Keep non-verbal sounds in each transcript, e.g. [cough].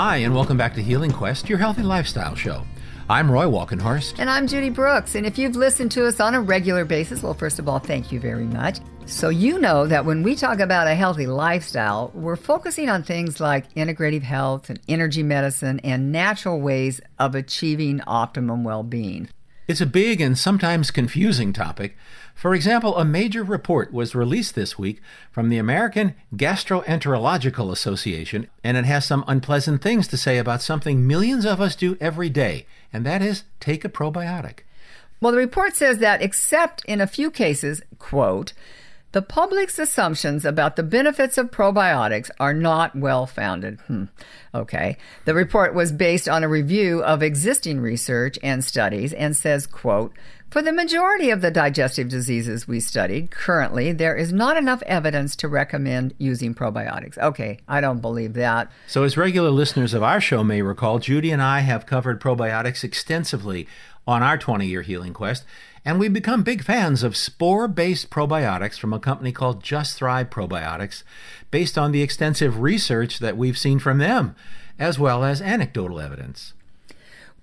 Hi, and welcome back to Healing Quest, your healthy lifestyle show. I'm Roy Walkenhorst. And I'm Judy Brooks. And if you've listened to us on a regular basis, well, first of all, thank you very much. So, you know that when we talk about a healthy lifestyle, we're focusing on things like integrative health and energy medicine and natural ways of achieving optimum well being. It's a big and sometimes confusing topic. For example, a major report was released this week from the American Gastroenterological Association, and it has some unpleasant things to say about something millions of us do every day, and that is take a probiotic. Well, the report says that, except in a few cases, quote, the public's assumptions about the benefits of probiotics are not well founded. Hmm. Okay. The report was based on a review of existing research and studies and says, quote, for the majority of the digestive diseases we studied, currently there is not enough evidence to recommend using probiotics. Okay, I don't believe that. So, as regular listeners of our show may recall, Judy and I have covered probiotics extensively on our 20 year healing quest. And we've become big fans of spore based probiotics from a company called Just Thrive Probiotics, based on the extensive research that we've seen from them, as well as anecdotal evidence.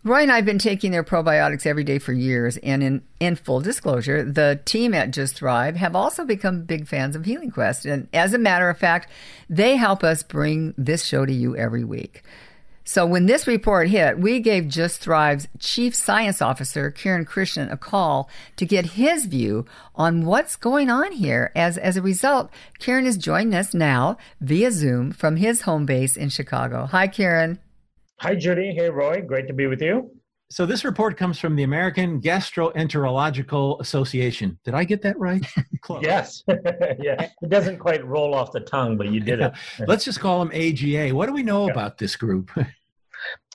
Roy and I have been taking their probiotics every day for years, and in, in full disclosure, the team at Just Thrive have also become big fans of Healing Quest. And as a matter of fact, they help us bring this show to you every week. So when this report hit, we gave Just Thrive's chief science officer, Kiran Krishnan, a call to get his view on what's going on here. As, as a result, Kiran is joining us now via Zoom from his home base in Chicago. Hi, Kiran. Hi, Judy. Hey, Roy. Great to be with you. So this report comes from the American Gastroenterological Association. Did I get that right? [laughs] yes. [laughs] yeah. It doesn't quite roll off the tongue, but you did it. [laughs] Let's just call them AGA. What do we know yeah. about this group?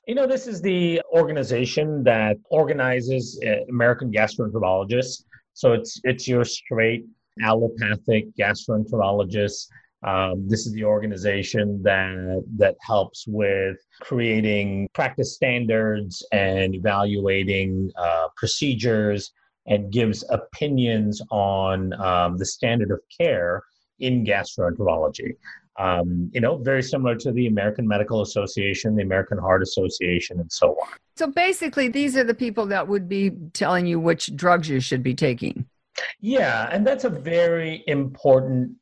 you know, this is the organization that organizes uh, American gastroenterologists. So it's it's your straight allopathic gastroenterologists um, this is the organization that that helps with creating practice standards and evaluating uh, procedures and gives opinions on um, the standard of care in gastroenterology. Um, you know, very similar to the American Medical Association, the American Heart Association, and so on. So basically, these are the people that would be telling you which drugs you should be taking. Yeah, and that's a very important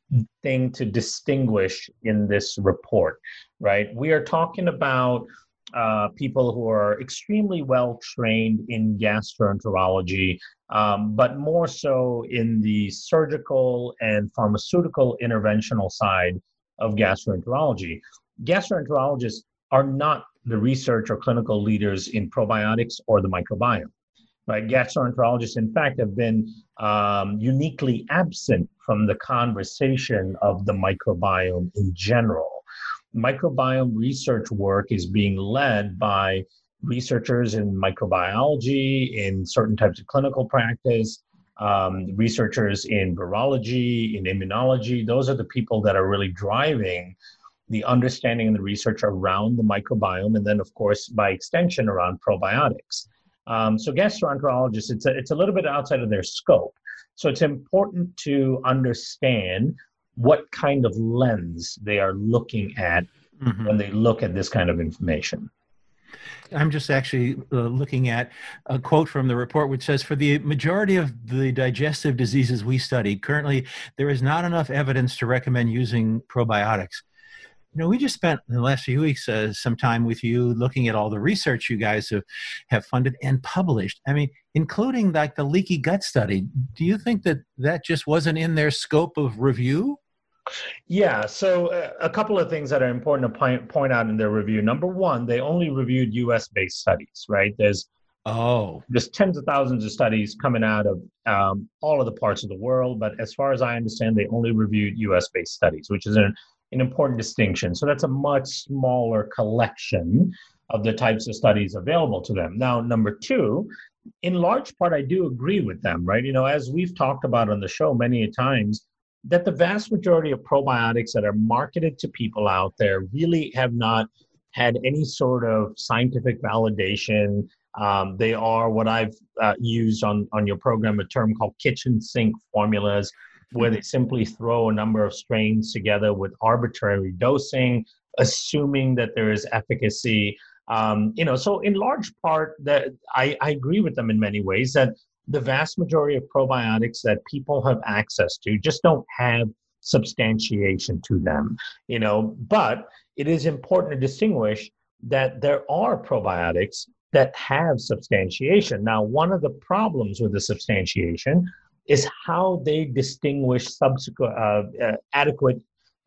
thing to distinguish in this report, right? We are talking about uh, people who are extremely well trained in gastroenterology, um, but more so in the surgical and pharmaceutical interventional side of gastroenterology. Gastroenterologists are not the research or clinical leaders in probiotics or the microbiome right? Gastroenterologists, in fact, have been um, uniquely absent from the conversation of the microbiome in general. Microbiome research work is being led by researchers in microbiology, in certain types of clinical practice, um, researchers in virology, in immunology. Those are the people that are really driving the understanding and the research around the microbiome, and then, of course, by extension, around probiotics. Um, so gastroenterologists, it's a, it's a little bit outside of their scope. So it's important to understand what kind of lens they are looking at mm-hmm. when they look at this kind of information. I'm just actually uh, looking at a quote from the report which says For the majority of the digestive diseases we study, currently there is not enough evidence to recommend using probiotics you know, we just spent the last few weeks uh, some time with you looking at all the research you guys have, have funded and published. I mean, including like the leaky gut study. Do you think that that just wasn't in their scope of review? Yeah, so uh, a couple of things that are important to point, point out in their review. Number one, they only reviewed US based studies, right? There's Oh, there's tens of thousands of studies coming out of um, all of the parts of the world, but as far as I understand, they only reviewed U.S. based studies, which is an an important distinction. So that's a much smaller collection of the types of studies available to them. Now, number two, in large part, I do agree with them, right? You know, as we've talked about on the show many times, that the vast majority of probiotics that are marketed to people out there really have not had any sort of scientific validation. Um, they are what I've uh, used on, on your program, a term called kitchen sink formulas where they simply throw a number of strains together with arbitrary dosing, assuming that there is efficacy. Um, you know, so in large part, that I, I agree with them in many ways that the vast majority of probiotics that people have access to just don't have substantiation to them. You know, but it is important to distinguish that there are probiotics that have substantiation. Now, one of the problems with the substantiation is how they distinguish subsequent uh, uh, adequate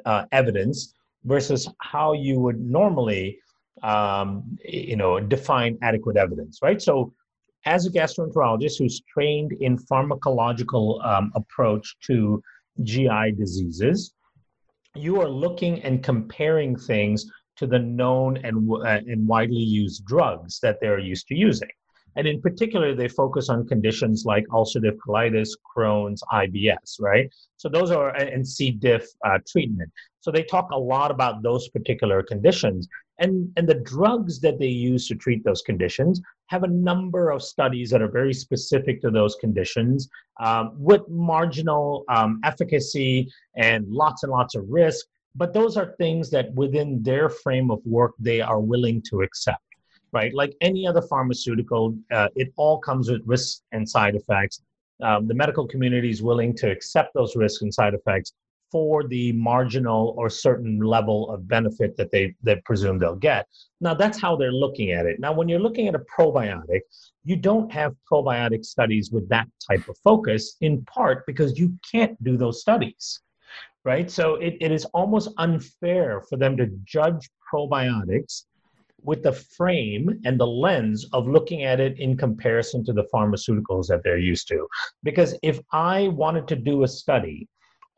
uh, evidence versus how you would normally, um, you know, define adequate evidence, right? So, as a gastroenterologist who's trained in pharmacological um, approach to GI diseases, you are looking and comparing things to the known and, uh, and widely used drugs that they're used to using. And in particular, they focus on conditions like ulcerative colitis, Crohn's, IBS, right? So those are, and C. diff uh, treatment. So they talk a lot about those particular conditions. And, and the drugs that they use to treat those conditions have a number of studies that are very specific to those conditions um, with marginal um, efficacy and lots and lots of risk. But those are things that within their frame of work, they are willing to accept right? Like any other pharmaceutical, uh, it all comes with risks and side effects. Um, the medical community is willing to accept those risks and side effects for the marginal or certain level of benefit that they, they presume they'll get. Now, that's how they're looking at it. Now, when you're looking at a probiotic, you don't have probiotic studies with that type of focus, in part because you can't do those studies, right? So it, it is almost unfair for them to judge probiotics with the frame and the lens of looking at it in comparison to the pharmaceuticals that they're used to. Because if I wanted to do a study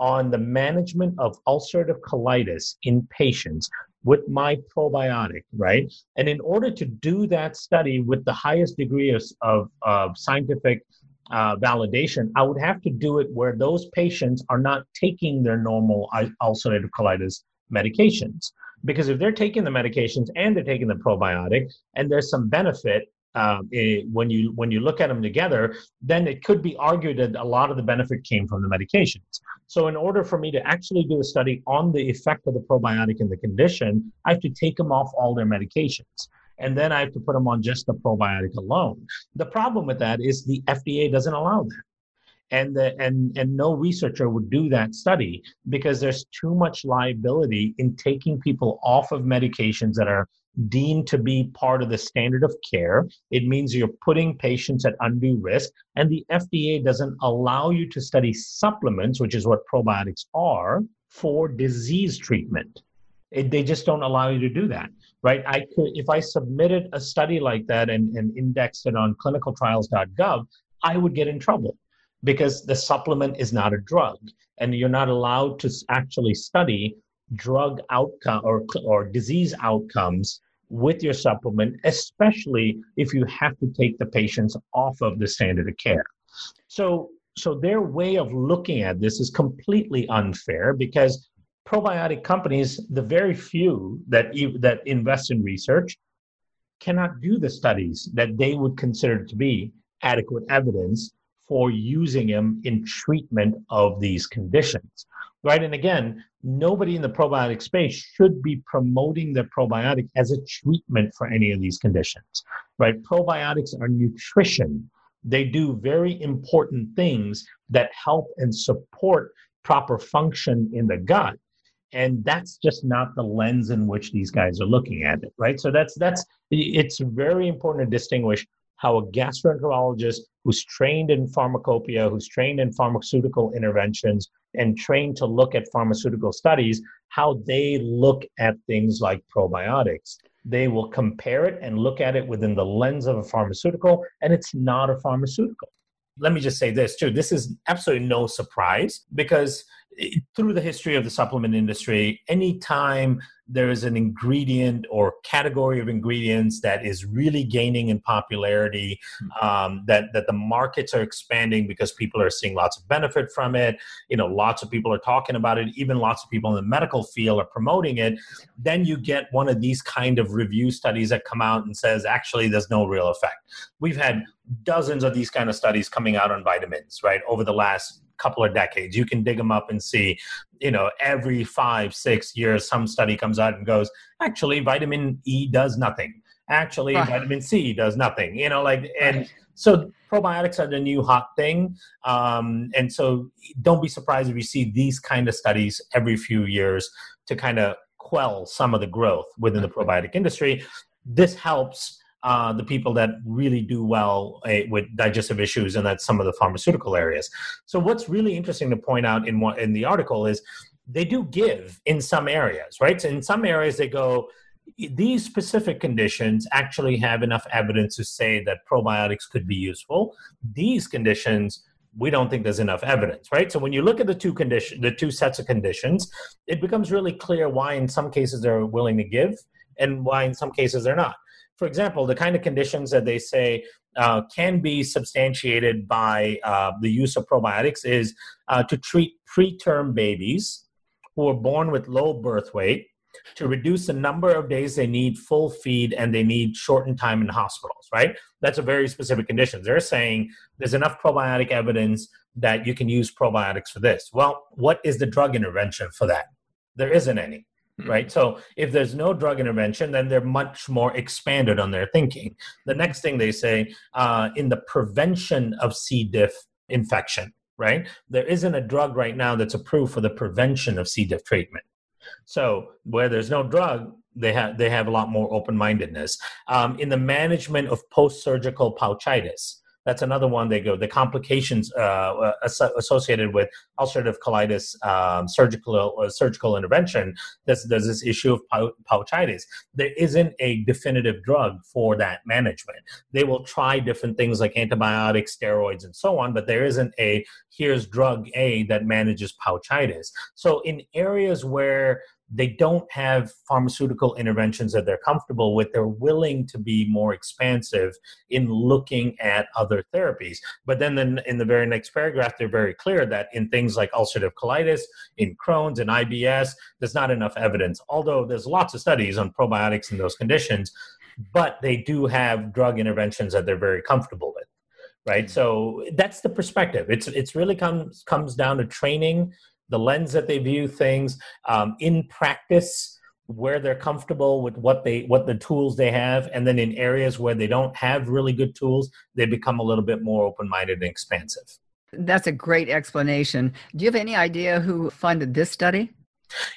on the management of ulcerative colitis in patients with my probiotic, right? And in order to do that study with the highest degree of, of, of scientific uh, validation, I would have to do it where those patients are not taking their normal ulcerative colitis medications because if they're taking the medications and they're taking the probiotic and there's some benefit um, when you when you look at them together, then it could be argued that a lot of the benefit came from the medications. So, in order for me to actually do a study on the effect of the probiotic in the condition, I have to take them off all their medications, and then I have to put them on just the probiotic alone. The problem with that is the FDA doesn't allow that and the, and and no researcher would do that study because there's too much liability in taking people off of medications that are deemed to be part of the standard of care. It means you're putting patients at undue risk and the FDA doesn't allow you to study supplements which is what probiotics are for disease treatment. It, they just don't allow you to do that right? I could if i submitted a study like that and, and indexed it on clinicaltrials.gov i would get in trouble because the supplement is not a drug and you're not allowed to actually study drug outcome or, or disease outcomes with your supplement, especially if you have to take the patients off of the standard of care. So, so their way of looking at this is completely unfair because probiotic companies, the very few that that invest in research, cannot do the studies that they would consider to be adequate evidence for using them in treatment of these conditions right? And again nobody in the probiotic space should be promoting the probiotic as a treatment for any of these conditions right? Probiotics are nutrition. They do very important things that help and support proper function in the gut. And that's just not the lens in which these guys are looking at it right? So that's that's it's very important to distinguish how a gastroenterologist who's trained in pharmacopoeia, who's trained in pharmaceutical interventions, and trained to look at pharmaceutical studies, how they look at things like probiotics. They will compare it and look at it within the lens of a pharmaceutical, and it's not a pharmaceutical. Let me just say this too this is absolutely no surprise because through the history of the supplement industry, anytime there is an ingredient or category of ingredients that is really gaining in popularity, um, that that the markets are expanding because people are seeing lots of benefit from it. You know, lots of people are talking about it. Even lots of people in the medical field are promoting it. Then you get one of these kind of review studies that come out and says actually there's no real effect. We've had dozens of these kind of studies coming out on vitamins, right, over the last couple of decades. You can dig them up and see, you know, every five, six years, some study comes out and goes, actually, vitamin E does nothing. Actually, right. vitamin C does nothing. You know, like, and right. so probiotics are the new hot thing. Um, and so don't be surprised if you see these kind of studies every few years to kind of quell some of the growth within the probiotic industry. This helps uh, the people that really do well uh, with digestive issues, and that's some of the pharmaceutical areas. So, what's really interesting to point out in what, in the article is they do give in some areas, right? So, in some areas, they go. These specific conditions actually have enough evidence to say that probiotics could be useful. These conditions, we don't think there's enough evidence right so when you look at the two condition the two sets of conditions it becomes really clear why in some cases they're willing to give and why in some cases they're not for example, the kind of conditions that they say uh, can be substantiated by uh, the use of probiotics is uh, to treat preterm babies who are born with low birth weight, to reduce the number of days they need full feed and they need shortened time in hospitals, right? That's a very specific condition. They're saying there's enough probiotic evidence that you can use probiotics for this. Well, what is the drug intervention for that? There isn't any. Hmm. right? So if there's no drug intervention, then they're much more expanded on their thinking. The next thing they say uh, in the prevention of C. diff infection, right? There isn't a drug right now that's approved for the prevention of C. diff treatment. So where there's no drug, they have they have a lot more open mindedness um, in the management of post surgical pouchitis that's another one they go the complications uh, uh associated with ulcerative colitis um, surgical uh, surgical intervention. There's, there's this issue of pouchitis. There isn't a definitive drug for that management. They will try different things like antibiotics steroids and so on but there isn't a here's drug a that manages pouchitis. So in areas where they don't have pharmaceutical interventions that they're comfortable with. They're willing to be more expansive in looking at other therapies. But then in the very next paragraph, they're very clear that in things like ulcerative colitis, in Crohn's and IBS, there's not enough evidence. Although there's lots of studies on probiotics in those conditions, but they do have drug interventions that they're very comfortable with right mm. so that's the perspective it's it's really comes comes down to training the lens that they view things um, in practice where they're comfortable with what they what the tools they have and then in areas where they don't have really good tools they become a little bit more open-minded and expansive. That's a great explanation. Do you have any idea who funded this study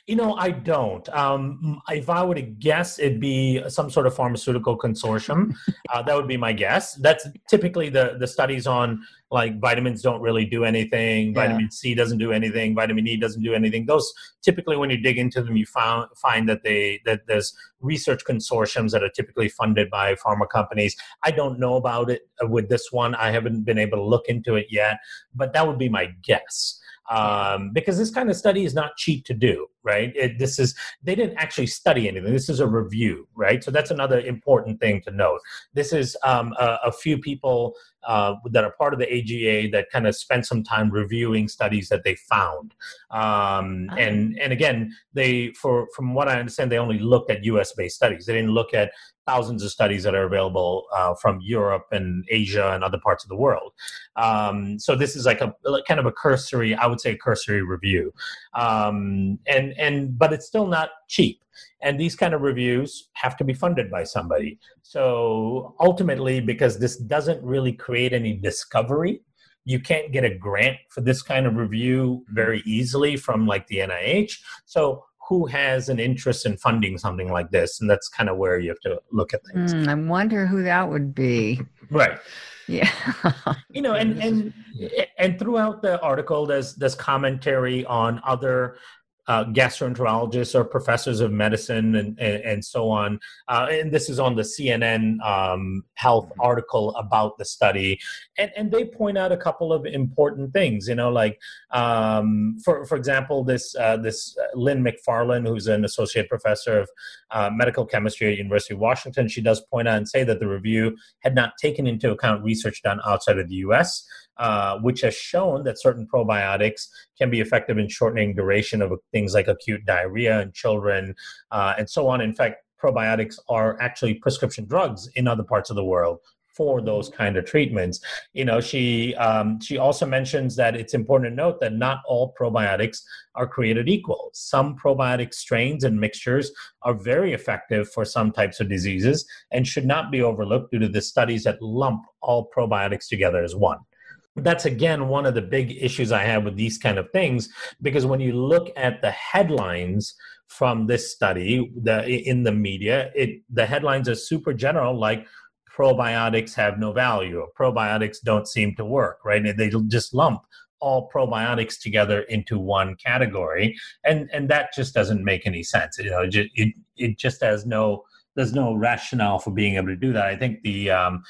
you know, I don't. Um, if I were to guess, it'd be some sort of pharmaceutical consortium. [laughs] Uh, that would be my guess. That's typically the the studies on like vitamins don't really do anything, yeah. vitamin C doesn't do anything, vitamin E doesn't do anything. Those typically, when you dig into them, you found find that they that there's research consortiums that are typically funded by pharma companies. I don't know about it with this one. I haven't been able to look into it yet, but that would be my guess um, because this kind of study is not cheap to do, right? It, this is they didn't actually study anything. This is a review, right? So that's another important thing to note. This is um, a, a, few people uh, that are part of the AGA that kind of spent some time reviewing studies that they found, um, oh. and and again, they for from what I understand, they only looked at U.S. based studies. They didn't look at thousands of studies that are available uh, from Europe and Asia and other parts of the world. Um, so this is like a kind of a cursory, I would say, a cursory review, um, and and but it's still not cheap. And these kind of reviews have to be funded by somebody. So ultimately, because this doesn't really create any discovery, you can't get a grant for this kind of review very easily from like the NIH. So who has an interest in funding something like this and that's kind of where you have to look at things. Mm, i wonder who that would be. Right. Yeah. [laughs] You know and and and throughout the article there's there's commentary on other uh, gastroenterologists or professors of medicine and, and, and so on. Uh, and this is on the CNN um, health article about the study. And, and they point out a couple of important things, you know, like, um, for, for example, this, uh, this uh, Lynn McFarland, who's an associate professor of uh, medical chemistry at University of Washington, she does point out and say that the review had not taken into account research done outside of the U.S., uh, which has shown that certain probiotics can be effective in shortening duration of things like acute diarrhea in children uh, and so on. In fact, probiotics are actually prescription drugs in other parts of the world for those kind of treatments. You know, she um, she also mentions that it's important to note that not all probiotics are created equal. Some probiotic strains and mixtures are very effective for some types of diseases and should not be overlooked due to the studies that lump all probiotics together as one that's again one of the big issues I have with these kind of things because when you look at the headlines from this study the in the media it the headlines are super general like probiotics have no value or probiotics don't seem to work, right? And they just lump all probiotics together into one category, and and that just doesn't make any sense. You know, it it, it just has no there's no rationale for being able to do that. I think the um,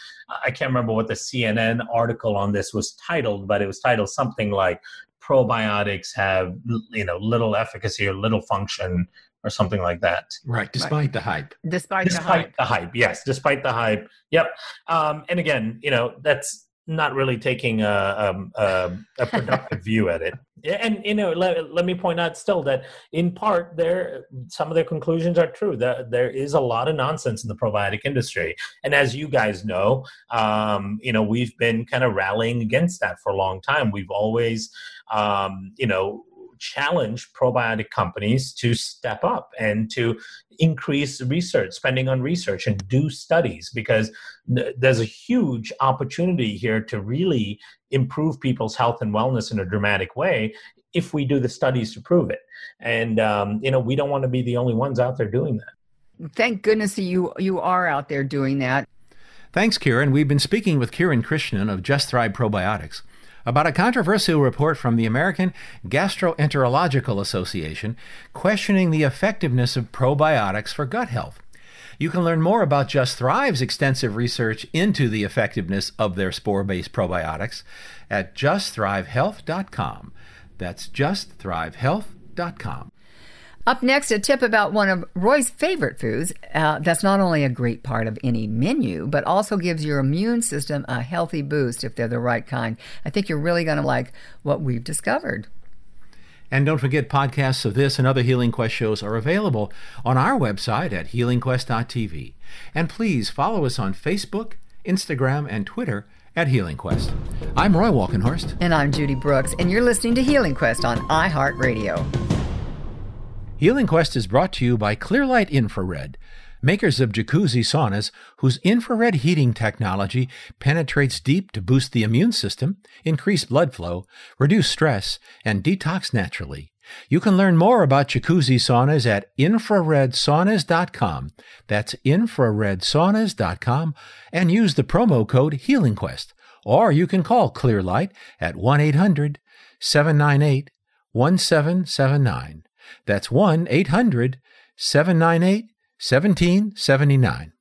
I can't remember what the CNN article on this was titled, but it was titled something like probiotics have you know little efficacy or little function or something like that. Right, despite right. the hype. Despite, despite the hype. the hype, yes, despite the hype. Yep. Um, and again, you know, that's not really taking a, um, a, a productive view at it. And you know, let, let me point out still that in part, there some of their conclusions are true. That there is a lot of nonsense in the probiotic industry, and as you guys know, um, you know, we've been kind of rallying against that for a long time. We've always, um, you know, challenge probiotic companies to step up and to increase research, spending on research, and do studies because th- there's a huge opportunity here to really improve people's health and wellness in a dramatic way if we do the studies to prove it. And um, you know, we don't want to be the only ones out there doing that. Thank goodness you you are out there doing that. Thanks, Kiran. We've been speaking with Kiran Krishnan of Just Thrive Probiotics about a controversial report from the American Gastroenterological Association questioning the effectiveness of probiotics for gut health. You can learn more about Just Thrive's extensive research into the effectiveness of their spore based probiotics at justthrivehealth.com. That's justthrivehealth.com. Up next, a tip about one of Roy's favorite foods uh, that's not only a great part of any menu, but also gives your immune system a healthy boost if they're the right kind. I think you're really going to like what we've discovered. And don't forget, podcasts of this and other Healing Quest shows are available on our website at healingquest.tv. And please follow us on Facebook, Instagram, and Twitter at Healing Quest. I'm Roy Walkenhorst. And I'm Judy Brooks, and you're listening to Healing Quest on iHeartRadio. Healing Quest is brought to you by Clearlight Infrared, makers of jacuzzi saunas whose infrared heating technology penetrates deep to boost the immune system, increase blood flow, reduce stress, and detox naturally. You can learn more about jacuzzi saunas at infraredsaunas.com. That's infraredsaunas.com and use the promo code HealingQuest. Or you can call Clearlight at 1 800 798 1779. That's 1 800 798 1779.